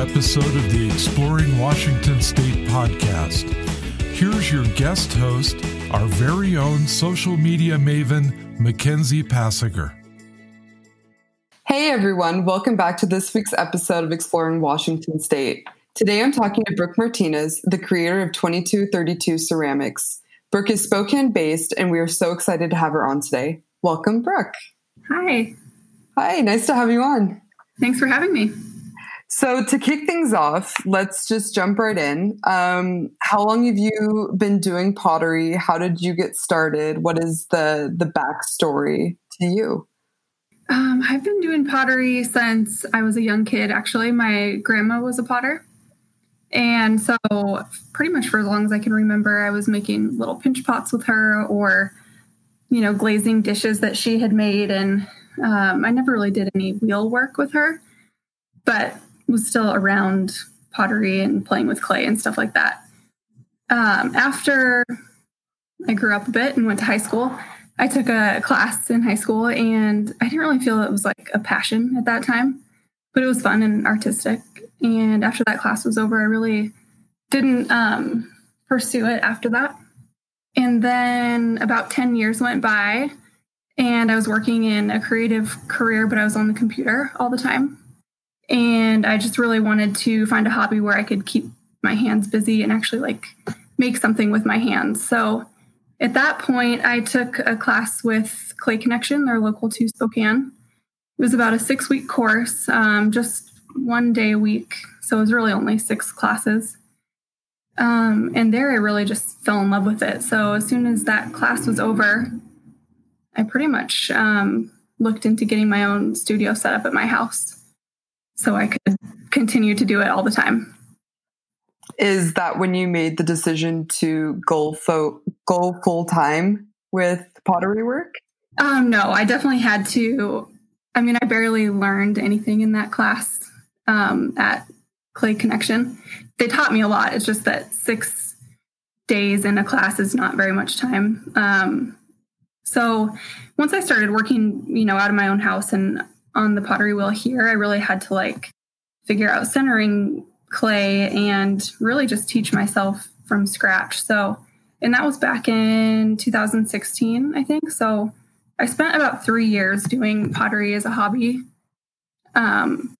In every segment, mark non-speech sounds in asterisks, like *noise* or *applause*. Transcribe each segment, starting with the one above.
episode of the Exploring Washington State podcast. Here's your guest host, our very own social media maven, Mackenzie Passegger. Hey everyone, welcome back to this week's episode of Exploring Washington State. Today I'm talking to Brooke Martinez, the creator of 2232 Ceramics. Brooke is Spokane based, and we are so excited to have her on today. Welcome, Brooke. Hi. Hi, nice to have you on. Thanks for having me. So, to kick things off, let's just jump right in. Um, how long have you been doing pottery? How did you get started? What is the the backstory to you? Um, I've been doing pottery since I was a young kid. Actually, my grandma was a potter. And so, pretty much for as long as I can remember, I was making little pinch pots with her or, you know, glazing dishes that she had made. And um, I never really did any wheel work with her, but was still around pottery and playing with clay and stuff like that. Um, after I grew up a bit and went to high school, I took a class in high school and I didn't really feel it was like a passion at that time, but it was fun and artistic. And after that class was over, I really didn't um, pursue it after that. And then about 10 years went by and I was working in a creative career, but I was on the computer all the time. And I just really wanted to find a hobby where I could keep my hands busy and actually like make something with my hands. So at that point, I took a class with Clay Connection, they're local to Spokane. It was about a six week course, um, just one day a week. So it was really only six classes. Um, and there I really just fell in love with it. So as soon as that class was over, I pretty much um, looked into getting my own studio set up at my house so I could continue to do it all the time. Is that when you made the decision to go fo- go full time with pottery work? Um, no, I definitely had to. I mean, I barely learned anything in that class um, at Clay Connection. They taught me a lot. It's just that six days in a class is not very much time. Um, so once I started working, you know, out of my own house and on the pottery wheel here, I really had to like figure out centering clay and really just teach myself from scratch. So, and that was back in 2016, I think. So, I spent about three years doing pottery as a hobby um,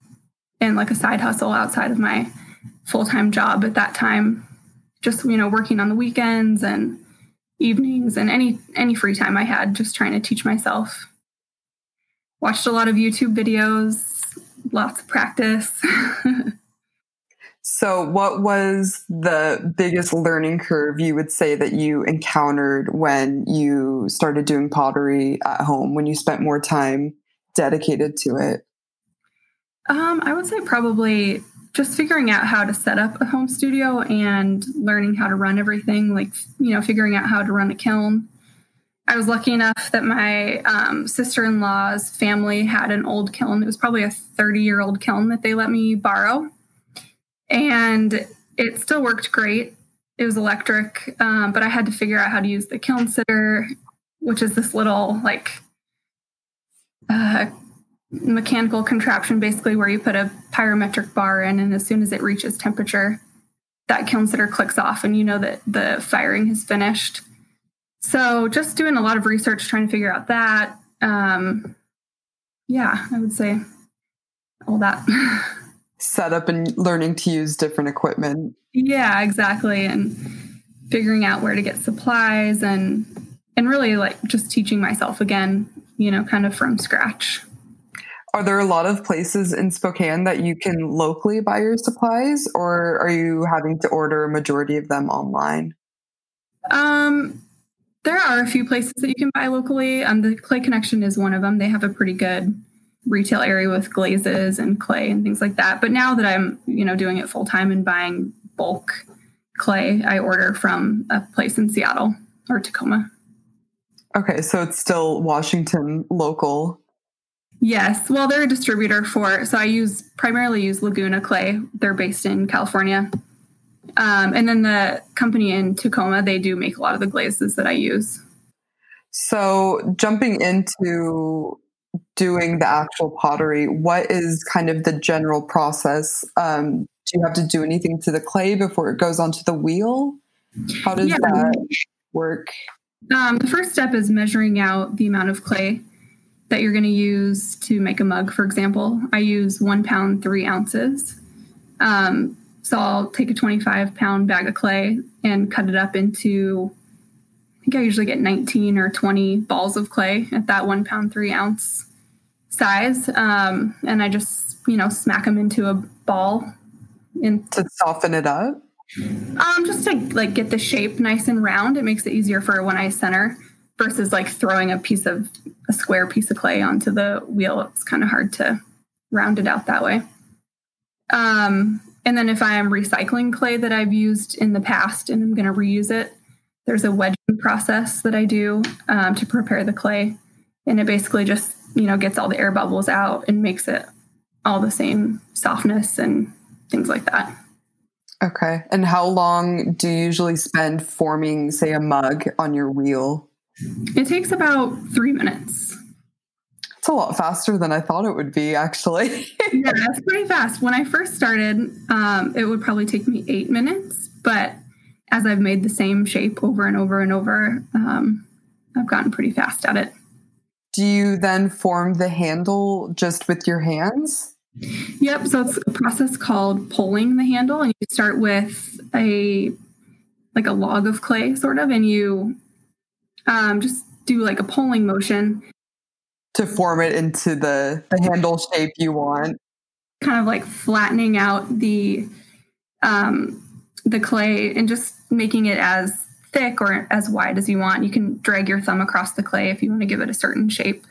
and like a side hustle outside of my full time job at that time. Just, you know, working on the weekends and evenings and any any free time I had, just trying to teach myself watched a lot of YouTube videos, lots of practice. *laughs* so, what was the biggest learning curve you would say that you encountered when you started doing pottery at home, when you spent more time dedicated to it? Um, I would say probably just figuring out how to set up a home studio and learning how to run everything, like, you know, figuring out how to run a kiln I was lucky enough that my um, sister in law's family had an old kiln. It was probably a 30 year old kiln that they let me borrow. And it still worked great. It was electric, um, but I had to figure out how to use the kiln sitter, which is this little like uh, mechanical contraption basically where you put a pyrometric bar in, and as soon as it reaches temperature, that kiln sitter clicks off, and you know that the firing has finished. So just doing a lot of research, trying to figure out that. Um, yeah, I would say all that. Setup and learning to use different equipment. Yeah, exactly. And figuring out where to get supplies and and really like just teaching myself again, you know, kind of from scratch. Are there a lot of places in Spokane that you can locally buy your supplies or are you having to order a majority of them online? Um there are a few places that you can buy locally. Um, the Clay Connection is one of them. They have a pretty good retail area with glazes and clay and things like that. But now that I'm, you know, doing it full time and buying bulk clay, I order from a place in Seattle or Tacoma. Okay, so it's still Washington local. Yes, well, they're a distributor for. So I use primarily use Laguna Clay. They're based in California. Um, and then the company in Tacoma, they do make a lot of the glazes that I use. So jumping into doing the actual pottery, what is kind of the general process? Um, do you have to do anything to the clay before it goes onto the wheel? How does yeah. that work? Um, the first step is measuring out the amount of clay that you're going to use to make a mug, for example. I use one pound, three ounces. Um, so I'll take a 25 pound bag of clay and cut it up into, I think I usually get 19 or 20 balls of clay at that one pound, three ounce size. Um, and I just, you know, smack them into a ball. In, to soften it up? Um, just to like get the shape nice and round. It makes it easier for when I center versus like throwing a piece of a square piece of clay onto the wheel. It's kind of hard to round it out that way. Um, and then if I am recycling clay that I've used in the past and I'm going to reuse it, there's a wedging process that I do um, to prepare the clay, and it basically just you know gets all the air bubbles out and makes it all the same softness and things like that. Okay. And how long do you usually spend forming, say, a mug on your wheel? It takes about three minutes. A lot faster than I thought it would be, actually. *laughs* yeah, that's pretty fast. When I first started, um, it would probably take me eight minutes, but as I've made the same shape over and over and over, um, I've gotten pretty fast at it. Do you then form the handle just with your hands? Yep. So it's a process called pulling the handle, and you start with a like a log of clay, sort of, and you um, just do like a pulling motion to form it into the, the handle shape you want. Kind of like flattening out the um, the clay and just making it as thick or as wide as you want. You can drag your thumb across the clay if you want to give it a certain shape.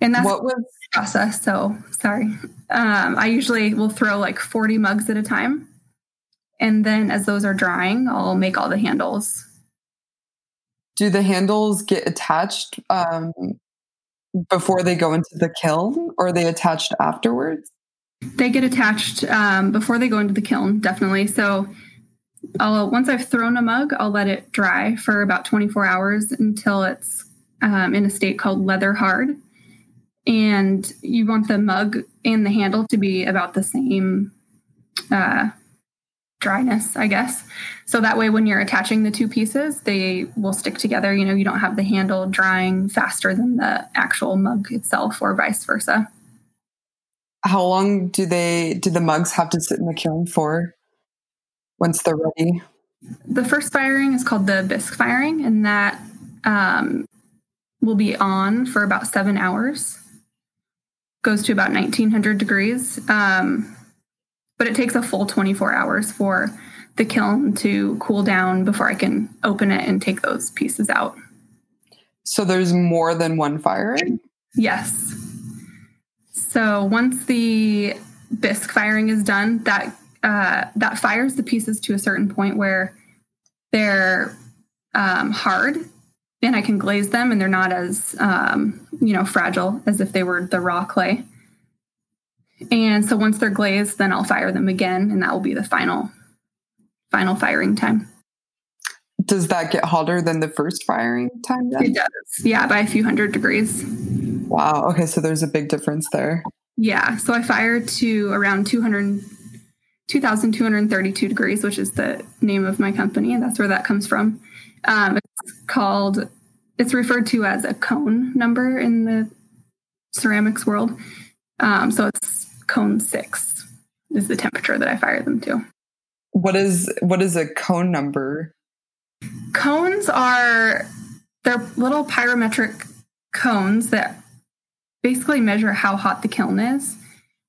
And that's what was the process. So sorry. Um, I usually will throw like 40 mugs at a time. And then as those are drying, I'll make all the handles. Do the handles get attached um, before they go into the kiln or are they attached afterwards? They get attached um, before they go into the kiln, definitely. So I'll once I've thrown a mug, I'll let it dry for about 24 hours until it's um, in a state called leather hard. And you want the mug and the handle to be about the same uh, dryness, I guess. So that way, when you're attaching the two pieces, they will stick together. You know, you don't have the handle drying faster than the actual mug itself, or vice versa. How long do they do the mugs have to sit in the kiln for once they're ready? The first firing is called the bisque firing, and that um, will be on for about seven hours. Goes to about 1900 degrees. Um, but it takes a full 24 hours for the kiln to cool down before I can open it and take those pieces out. So there's more than one firing? Yes. So once the bisque firing is done, that uh, that fires the pieces to a certain point where they're um, hard and I can glaze them and they're not as um, you know fragile as if they were the raw clay. And so once they're glazed, then I'll fire them again, and that will be the final final firing time. Does that get hotter than the first firing time? Then? It does, yeah, by a few hundred degrees. Wow. Okay, so there's a big difference there. Yeah. So I fire to around 200, 2,232 degrees, which is the name of my company, and that's where that comes from. Um, it's called. It's referred to as a cone number in the ceramics world. Um, so it's cone six is the temperature that I fire them to. What is what is a cone number? Cones are they're little pyrometric cones that basically measure how hot the kiln is.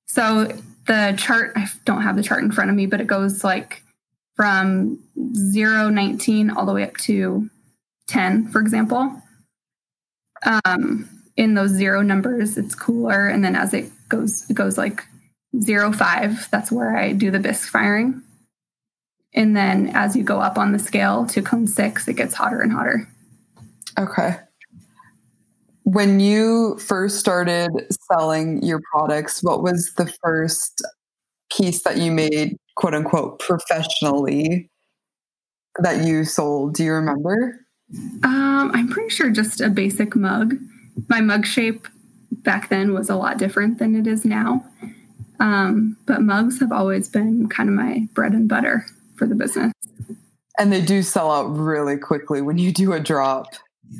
So the chart, I don't have the chart in front of me, but it goes like from 0, 19 all the way up to 10, for example. Um, in those zero numbers, it's cooler. And then as it goes, it goes like zero five. That's where I do the bisque firing. And then as you go up on the scale to cone six, it gets hotter and hotter. Okay. When you first started selling your products, what was the first piece that you made, quote unquote, professionally that you sold? Do you remember? Um, I'm pretty sure just a basic mug. My mug shape back then was a lot different than it is now. Um, but mugs have always been kind of my bread and butter for the business. And they do sell out really quickly when you do a drop.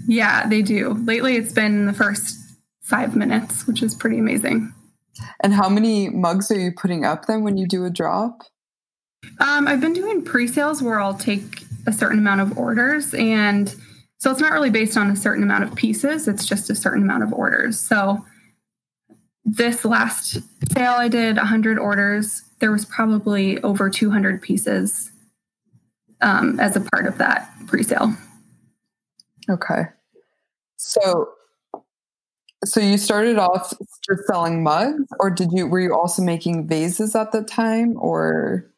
Yeah, they do. Lately, it's been the first five minutes, which is pretty amazing. And how many mugs are you putting up then when you do a drop? Um, I've been doing pre sales where I'll take a certain amount of orders. And so it's not really based on a certain amount of pieces, it's just a certain amount of orders. So this last sale, I did 100 orders. There was probably over 200 pieces um, as a part of that pre sale. Okay. So so you started off just selling mugs or did you were you also making vases at the time or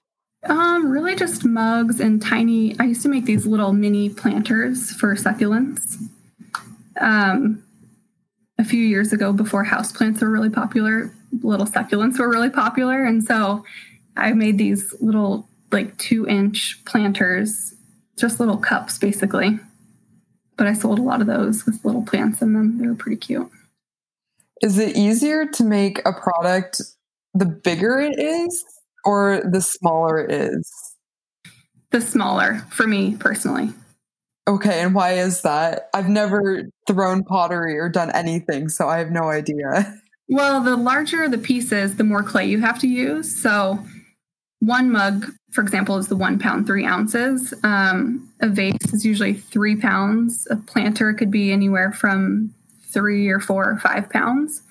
um really just mugs and tiny I used to make these little mini planters for succulents. Um a few years ago before houseplants were really popular, little succulents were really popular and so I made these little like 2 inch planters, just little cups basically. But I sold a lot of those with little plants in them. They were pretty cute. Is it easier to make a product the bigger it is or the smaller it is? The smaller for me personally. Okay, and why is that? I've never thrown pottery or done anything, so I have no idea. Well, the larger the pieces, the more clay you have to use. So, one mug, for example, is the one pound, three ounces. Um, a vase is usually three pounds. A planter could be anywhere from three or four or five pounds.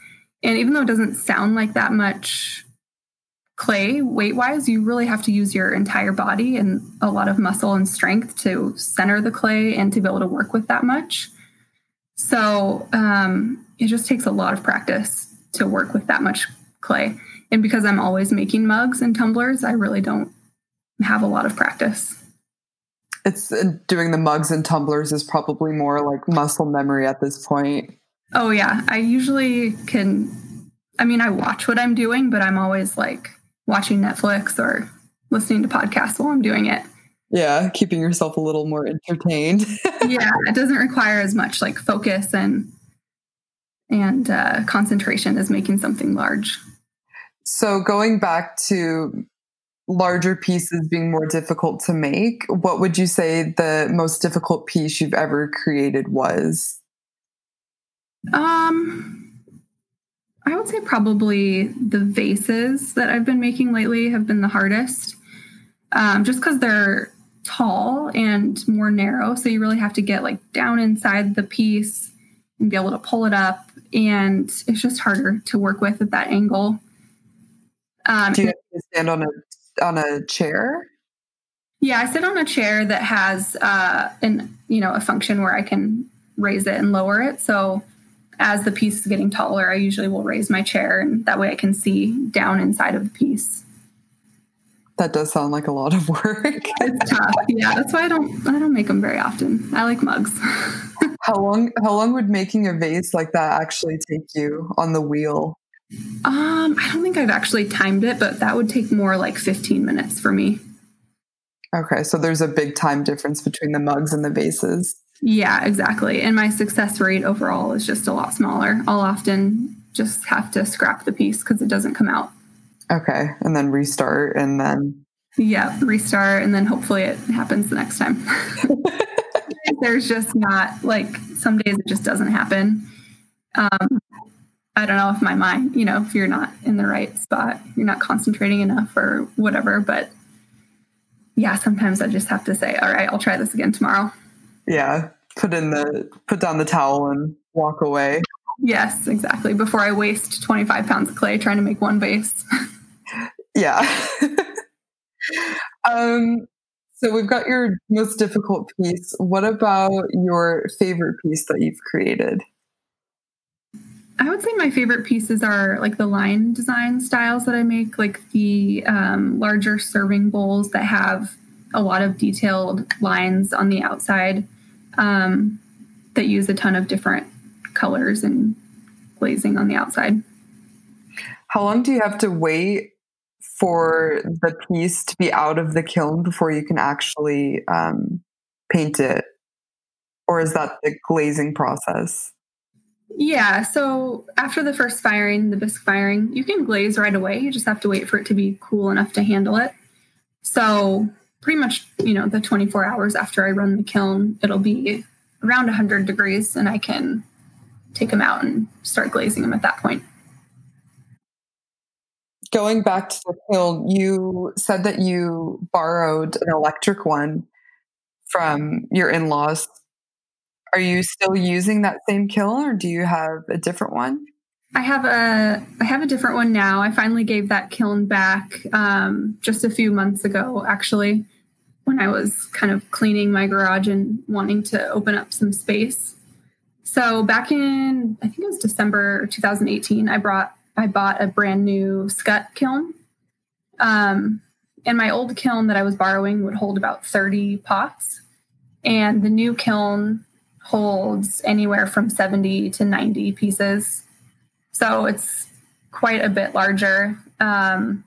And even though it doesn't sound like that much clay weight wise, you really have to use your entire body and a lot of muscle and strength to center the clay and to be able to work with that much. So um, it just takes a lot of practice to work with that much clay. And because I'm always making mugs and tumblers, I really don't have a lot of practice. It's uh, doing the mugs and tumblers is probably more like muscle memory at this point. Oh, yeah. I usually can, I mean, I watch what I'm doing, but I'm always like watching Netflix or listening to podcasts while I'm doing it. Yeah, keeping yourself a little more entertained. *laughs* yeah, it doesn't require as much like focus and and uh, concentration as making something large. So going back to larger pieces being more difficult to make, what would you say the most difficult piece you've ever created was? Um, I would say probably the vases that I've been making lately have been the hardest, um, just because they're tall and more narrow. So you really have to get like down inside the piece and be able to pull it up, and it's just harder to work with at that angle. Um, Do you have to stand on a on a chair? Yeah, I sit on a chair that has uh, an you know a function where I can raise it and lower it. So as the piece is getting taller, I usually will raise my chair, and that way I can see down inside of the piece. That does sound like a lot of work. *laughs* it's tough. Yeah, that's why I don't I don't make them very often. I like mugs. *laughs* how long how long would making a vase like that actually take you on the wheel? Um, I don't think I've actually timed it, but that would take more like 15 minutes for me. Okay, so there's a big time difference between the mugs and the vases. Yeah, exactly. And my success rate overall is just a lot smaller. I'll often just have to scrap the piece because it doesn't come out. Okay, and then restart and then. Yeah, restart and then hopefully it happens the next time. *laughs* There's just not like some days it just doesn't happen. Um, I don't know if my mind, you know, if you're not in the right spot, you're not concentrating enough or whatever. But yeah, sometimes I just have to say, all right, I'll try this again tomorrow. Yeah. Put in the, put down the towel and walk away. Yes, exactly. Before I waste 25 pounds of clay trying to make one vase. yeah. *laughs* um, so we've got your most difficult piece. What about your favorite piece that you've created? I would say my favorite pieces are like the line design styles that I make, like the um, larger serving bowls that have a lot of detailed lines on the outside um, that use a ton of different colors and glazing on the outside. How long do you have to wait for the piece to be out of the kiln before you can actually um, paint it? Or is that the glazing process? Yeah. So after the first firing, the bisque firing, you can glaze right away. You just have to wait for it to be cool enough to handle it. So pretty much, you know, the 24 hours after I run the kiln, it'll be around 100 degrees and I can take them out and start glazing them at that point. Going back to the kiln, you said that you borrowed an electric one from your in laws. Are you still using that same kiln or do you have a different one? I have a I have a different one now. I finally gave that kiln back um, just a few months ago, actually, when I was kind of cleaning my garage and wanting to open up some space. So back in I think it was December 2018, I brought I bought a brand new Skutt kiln. Um, and my old kiln that I was borrowing would hold about 30 pots, and the new kiln holds anywhere from 70 to 90 pieces so it's quite a bit larger. Um,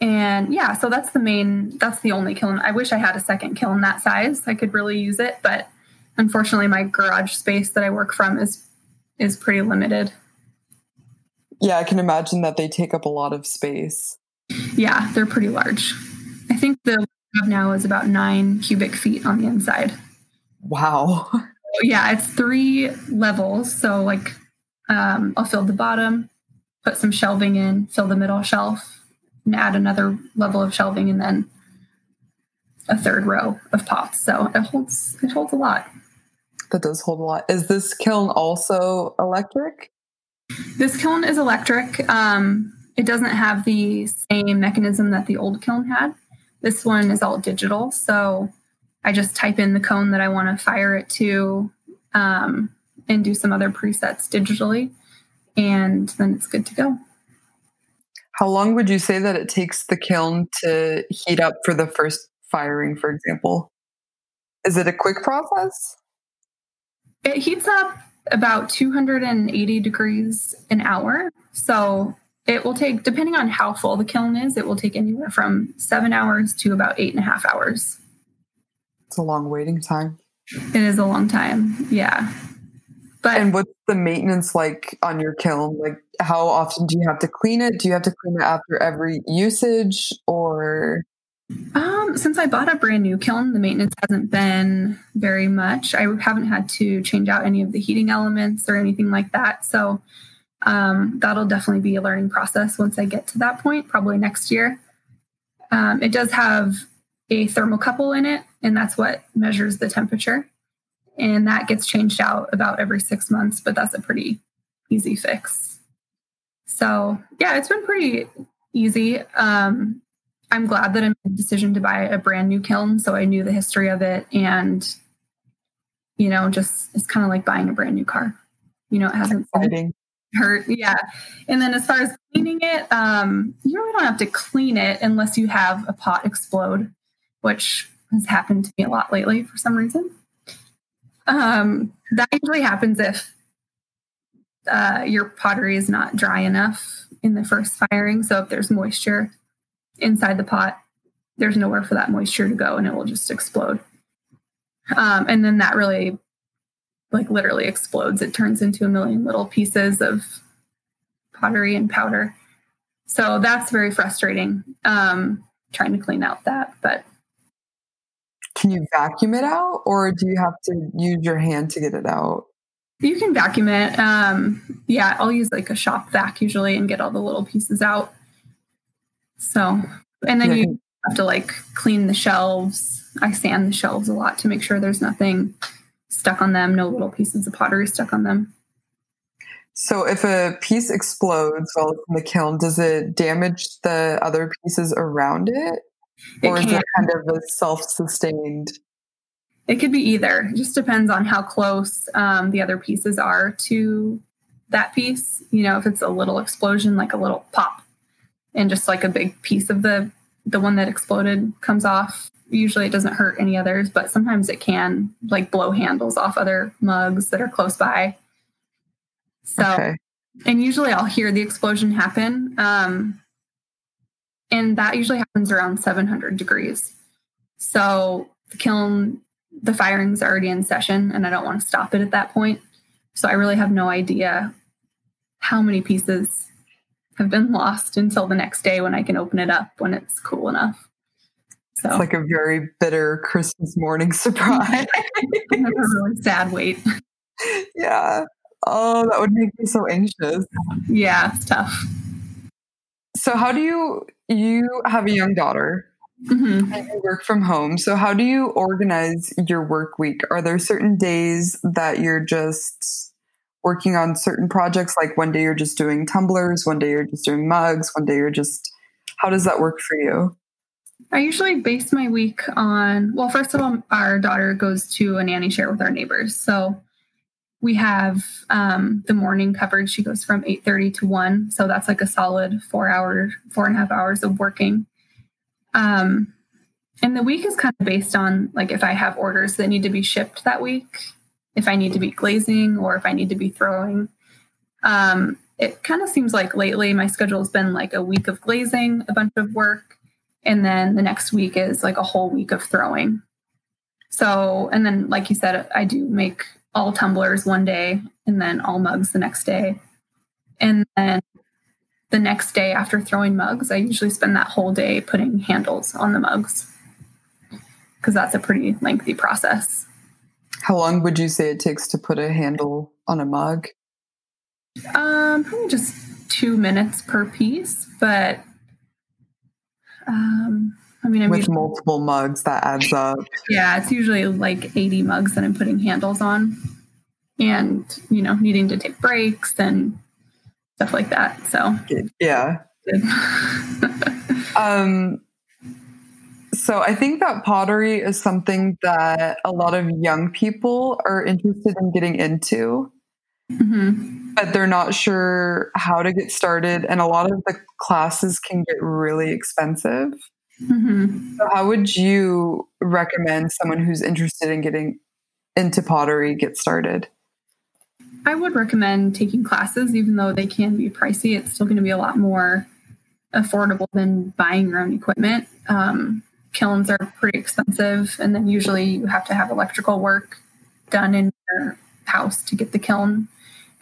and yeah, so that's the main, that's the only kiln. I wish I had a second kiln that size. I could really use it, but unfortunately my garage space that I work from is is pretty limited. Yeah, I can imagine that they take up a lot of space. Yeah, they're pretty large. I think the now is about nine cubic feet on the inside. Wow. *laughs* yeah, it's three levels. So like um, I'll fill the bottom, put some shelving in, fill the middle shelf, and add another level of shelving, and then a third row of pots. So it holds it holds a lot. That does hold a lot. Is this kiln also electric? This kiln is electric. Um, it doesn't have the same mechanism that the old kiln had. This one is all digital, so I just type in the cone that I want to fire it to. Um, and do some other presets digitally, and then it's good to go. How long would you say that it takes the kiln to heat up for the first firing, for example? Is it a quick process? It heats up about 280 degrees an hour. So it will take, depending on how full the kiln is, it will take anywhere from seven hours to about eight and a half hours. It's a long waiting time. It is a long time. Yeah. But and what's the maintenance like on your kiln? Like how often do you have to clean it? Do you have to clean it after every usage or um, since I bought a brand new kiln, the maintenance hasn't been very much. I haven't had to change out any of the heating elements or anything like that. So um, that'll definitely be a learning process once I get to that point, probably next year. Um, it does have a thermocouple in it, and that's what measures the temperature and that gets changed out about every six months, but that's a pretty easy fix. So, yeah, it's been pretty easy. Um, I'm glad that I made the decision to buy a brand new kiln. So I knew the history of it. And, you know, just it's kind of like buying a brand new car. You know, it hasn't hurt. Yeah. And then as far as cleaning it, um, you really don't have to clean it unless you have a pot explode, which has happened to me a lot lately for some reason. Um, that usually happens if uh, your pottery is not dry enough in the first firing. So if there's moisture inside the pot, there's nowhere for that moisture to go and it will just explode. Um, and then that really, like, literally explodes. It turns into a million little pieces of pottery and powder. So that's very frustrating um, trying to clean out that. But can you vacuum it out or do you have to use your hand to get it out? You can vacuum it. Um, yeah, I'll use like a shop vac usually and get all the little pieces out. So, and then yeah. you have to like clean the shelves. I sand the shelves a lot to make sure there's nothing stuck on them, no little pieces of pottery stuck on them. So, if a piece explodes while it's in the kiln, does it damage the other pieces around it? It or is it kind of a self-sustained? It could be either. It just depends on how close um, the other pieces are to that piece. You know, if it's a little explosion, like a little pop, and just like a big piece of the the one that exploded comes off. Usually, it doesn't hurt any others, but sometimes it can like blow handles off other mugs that are close by. So, okay. and usually I'll hear the explosion happen. Um, and that usually happens around 700 degrees. So the kiln, the firing's already in session, and I don't want to stop it at that point. So I really have no idea how many pieces have been lost until the next day when I can open it up when it's cool enough. So it's like a very bitter Christmas morning *laughs* surprise. a really sad wait. Yeah. Oh, that would make me so anxious. Yeah, it's tough. So how do you you have a young daughter mm-hmm. and you work from home. So how do you organize your work week? Are there certain days that you're just working on certain projects like one day you're just doing tumblers, one day you're just doing mugs, one day you're just how does that work for you? I usually base my week on well, first of all, our daughter goes to a nanny share with our neighbors. So we have um, the morning covered. She goes from 8.30 to 1. So that's like a solid four hour, four and a half hours of working. Um, and the week is kind of based on like if I have orders that need to be shipped that week, if I need to be glazing or if I need to be throwing. Um, it kind of seems like lately my schedule has been like a week of glazing, a bunch of work, and then the next week is like a whole week of throwing. So, and then like you said, I do make all tumblers one day and then all mugs the next day. And then the next day after throwing mugs, I usually spend that whole day putting handles on the mugs because that's a pretty lengthy process. How long would you say it takes to put a handle on a mug? Um, probably just two minutes per piece, but um, I mean, I'm with multiple mugs, that adds up. Yeah, it's usually like 80 mugs that I'm putting handles on, and you know, needing to take breaks and stuff like that. So yeah. *laughs* um, so I think that pottery is something that a lot of young people are interested in getting into. Mm-hmm. But they're not sure how to get started, and a lot of the classes can get really expensive. Mm-hmm. So, how would you recommend someone who's interested in getting into pottery get started? I would recommend taking classes, even though they can be pricey. It's still going to be a lot more affordable than buying your own equipment. Um, kilns are pretty expensive, and then usually you have to have electrical work done in your house to get the kiln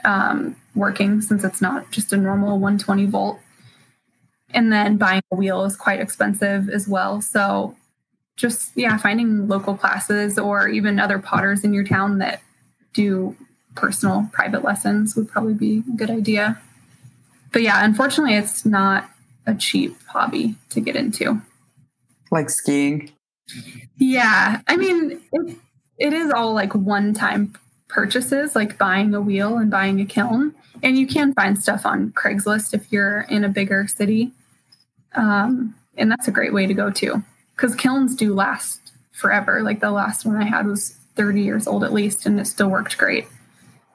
um, working, since it's not just a normal 120 volt. And then buying a wheel is quite expensive as well. So, just yeah, finding local classes or even other potters in your town that do personal private lessons would probably be a good idea. But yeah, unfortunately, it's not a cheap hobby to get into. Like skiing? Yeah. I mean, it, it is all like one time purchases, like buying a wheel and buying a kiln. And you can find stuff on Craigslist if you're in a bigger city. Um, and that's a great way to go too, because kilns do last forever. Like the last one I had was 30 years old at least, and it still worked great.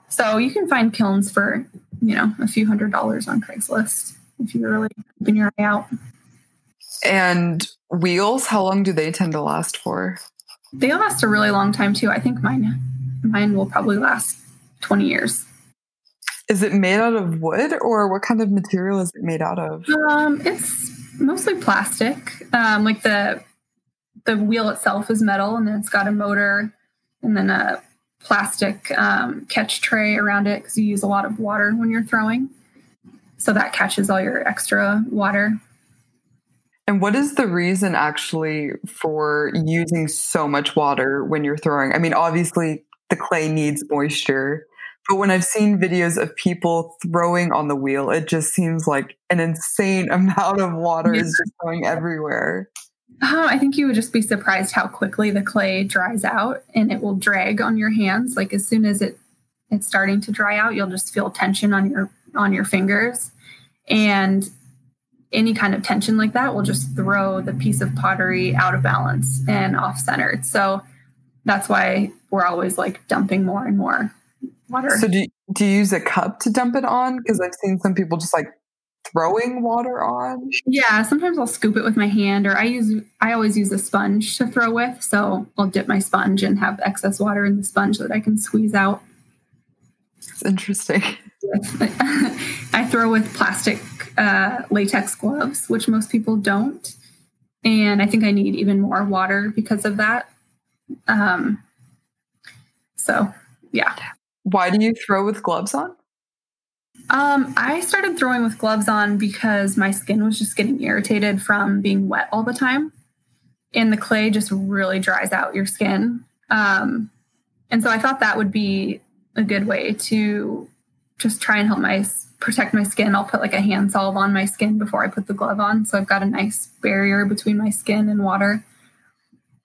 So you can find kilns for, you know, a few hundred dollars on Craigslist if you're really keeping your eye out. And wheels, how long do they tend to last for? They last a really long time too. I think mine mine will probably last 20 years. Is it made out of wood or what kind of material is it made out of? Um, it's mostly plastic. Um, like the the wheel itself is metal and then it's got a motor and then a plastic um, catch tray around it because you use a lot of water when you're throwing. So that catches all your extra water. And what is the reason actually for using so much water when you're throwing? I mean, obviously the clay needs moisture, but when I've seen videos of people throwing on the wheel, it just seems like an insane *laughs* amount of water yeah. is just going everywhere. Oh, I think you would just be surprised how quickly the clay dries out and it will drag on your hands. Like as soon as it it's starting to dry out, you'll just feel tension on your on your fingers. And any kind of tension like that will just throw the piece of pottery out of balance and off centered. So that's why we're always like dumping more and more water. So do you, do you use a cup to dump it on? Because I've seen some people just like throwing water on? Yeah, sometimes I'll scoop it with my hand or I use I always use a sponge to throw with. So I'll dip my sponge and have excess water in the sponge that I can squeeze out. It's interesting. *laughs* I throw with plastic uh, latex gloves, which most people don't. And I think I need even more water because of that. Um, so, yeah. Why do you throw with gloves on? Um, I started throwing with gloves on because my skin was just getting irritated from being wet all the time. And the clay just really dries out your skin. Um, and so I thought that would be a good way to just try and help my protect my skin. I'll put like a hand salve on my skin before I put the glove on. So I've got a nice barrier between my skin and water.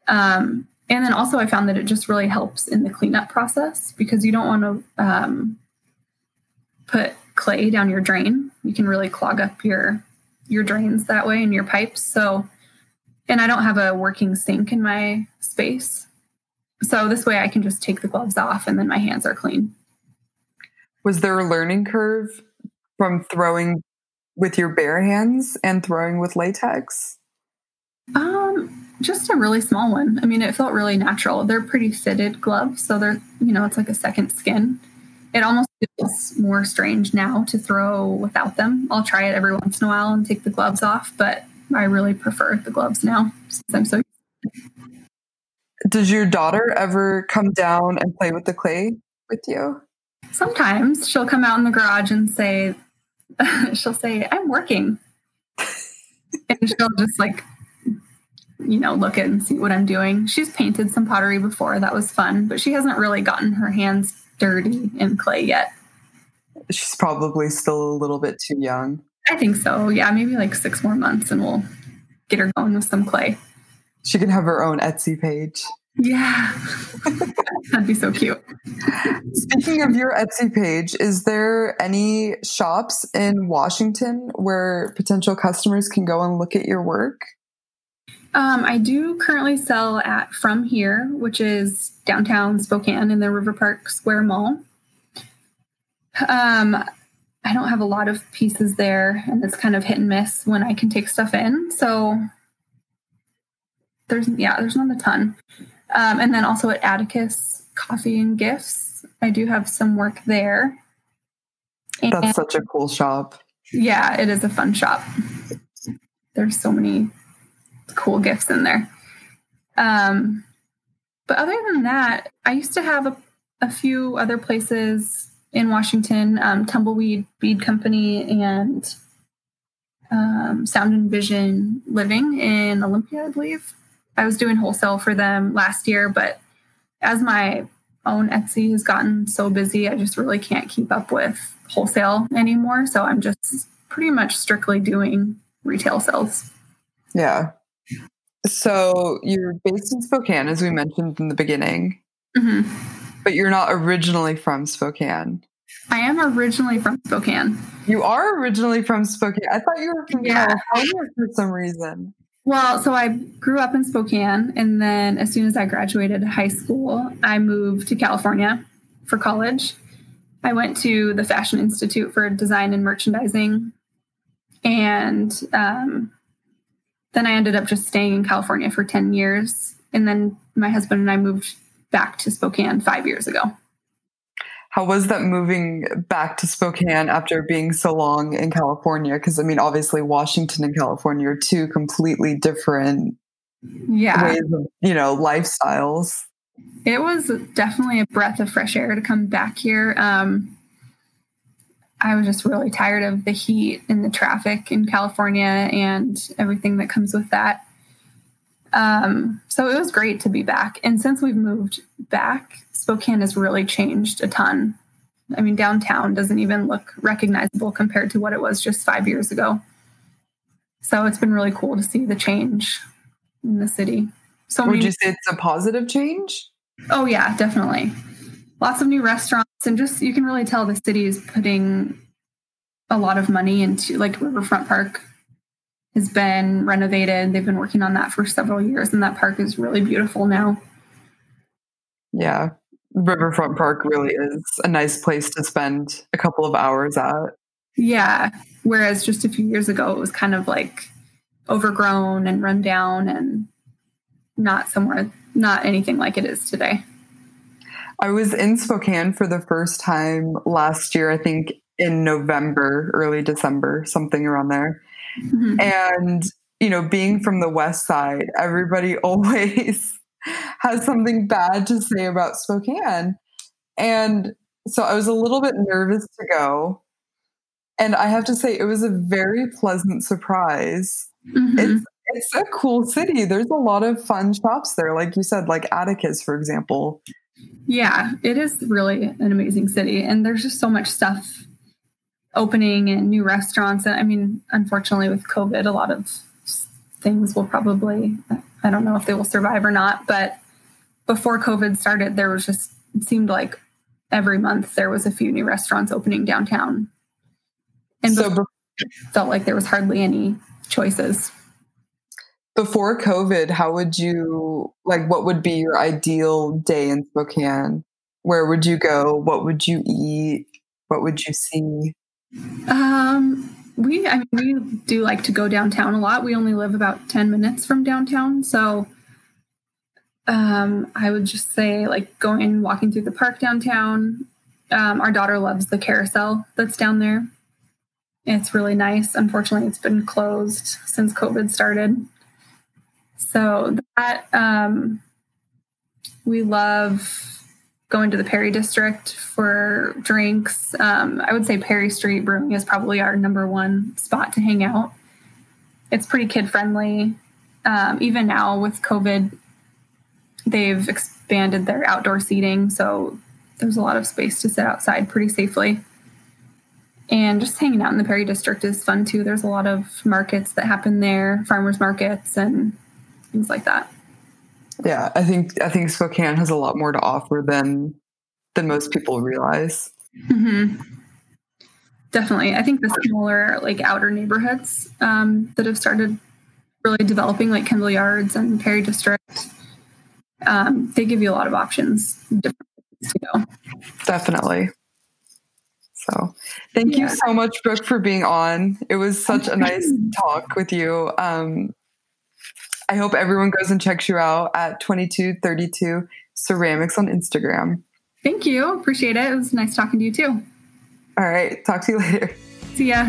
Um, and then also I found that it just really helps in the cleanup process because you don't want to um, put clay down your drain. You can really clog up your your drains that way and your pipes. So and I don't have a working sink in my space. So this way I can just take the gloves off and then my hands are clean. Was there a learning curve from throwing with your bare hands and throwing with latex? Um, just a really small one. I mean, it felt really natural. They're pretty fitted gloves, so they're you know it's like a second skin. It almost feels more strange now to throw without them. I'll try it every once in a while and take the gloves off, but I really prefer the gloves now since I'm so. Does your daughter ever come down and play with the clay with you? Sometimes she'll come out in the garage and say, *laughs* she'll say, I'm working. *laughs* and she'll just like, you know, look at and see what I'm doing. She's painted some pottery before. That was fun, but she hasn't really gotten her hands dirty in clay yet. She's probably still a little bit too young. I think so. Yeah, maybe like six more months and we'll get her going with some clay. She can have her own Etsy page. Yeah. *laughs* That'd be so cute. Speaking of your Etsy page, is there any shops in Washington where potential customers can go and look at your work? Um, I do currently sell at From Here, which is downtown Spokane in the River Park Square Mall. Um, I don't have a lot of pieces there, and it's kind of hit and miss when I can take stuff in. So there's yeah, there's not a ton. Um, and then also at Atticus Coffee and Gifts, I do have some work there. And That's such a cool shop. Yeah, it is a fun shop. There's so many cool gifts in there. Um, but other than that, I used to have a, a few other places in Washington, um, Tumbleweed Bead Company and um, Sound and Vision Living in Olympia, I believe. I was doing wholesale for them last year, but as my own Etsy has gotten so busy, I just really can't keep up with wholesale anymore. So I'm just pretty much strictly doing retail sales. Yeah. So you're based in Spokane, as we mentioned in the beginning, mm-hmm. but you're not originally from Spokane. I am originally from Spokane. You are originally from Spokane. I thought you were from yeah. California for some reason. Well, so I grew up in Spokane, and then as soon as I graduated high school, I moved to California for college. I went to the Fashion Institute for Design and Merchandising, and um, then I ended up just staying in California for 10 years. And then my husband and I moved back to Spokane five years ago. How was that moving back to Spokane after being so long in California? Because I mean, obviously, Washington and California are two completely different yeah. ways of, you know, lifestyles. It was definitely a breath of fresh air to come back here. Um, I was just really tired of the heat and the traffic in California and everything that comes with that. Um, so it was great to be back. And since we've moved back, Spokane has really changed a ton. I mean, downtown doesn't even look recognizable compared to what it was just five years ago. So it's been really cool to see the change in the city. So would you say it's a positive change? Oh yeah, definitely. Lots of new restaurants, and just you can really tell the city is putting a lot of money into like Riverfront Park has been renovated. They've been working on that for several years, and that park is really beautiful now. Yeah, Riverfront Park really is a nice place to spend a couple of hours at. Yeah. Whereas just a few years ago, it was kind of like overgrown and run down and not somewhere, not anything like it is today. I was in Spokane for the first time last year, I think in November, early December, something around there. Mm-hmm. And, you know, being from the West Side, everybody *laughs* always has something bad to say about Spokane. And So I was a little bit nervous to go. And I have to say, it was a very pleasant surprise. Mm-hmm. It's, it's a cool city. There's a lot of fun shops there. Like you said, like Atticus, for example. Yeah, it is really an amazing city. And there's just so much stuff opening and new restaurants. And I mean, unfortunately, with COVID, a lot of things will probably, I don't know if they will survive or not, but before COVID started, there was just, it seemed like every month there was a few new restaurants opening downtown. And so before, felt like there was hardly any choices. Before COVID, how would you like what would be your ideal day in Spokane? Where would you go? What would you eat? What would you see? Um, we I mean we do like to go downtown a lot. We only live about 10 minutes from downtown, so um, I would just say like going and walking through the park downtown. Um, our daughter loves the carousel that's down there. It's really nice. Unfortunately, it's been closed since COVID started. So that um, we love going to the Perry District for drinks. Um, I would say Perry Street Brewing is probably our number one spot to hang out. It's pretty kid friendly. Um, even now with COVID, they've expanded their outdoor seating, so there's a lot of space to sit outside pretty safely. And just hanging out in the Perry District is fun too. There's a lot of markets that happen there, farmers markets and things like that. Yeah, I think I think Spokane has a lot more to offer than than most people realize. Mm-hmm. Definitely, I think the smaller like outer neighborhoods um, that have started really developing, like Kendall Yards and Perry District, um, they give you a lot of options, different to go. Definitely. So, thank yeah. you so much, Brooke, for being on. It was such a nice *laughs* talk with you. Um, I hope everyone goes and checks you out at 2232 Ceramics on Instagram. Thank you. Appreciate it. It was nice talking to you too. All right. Talk to you later. See ya.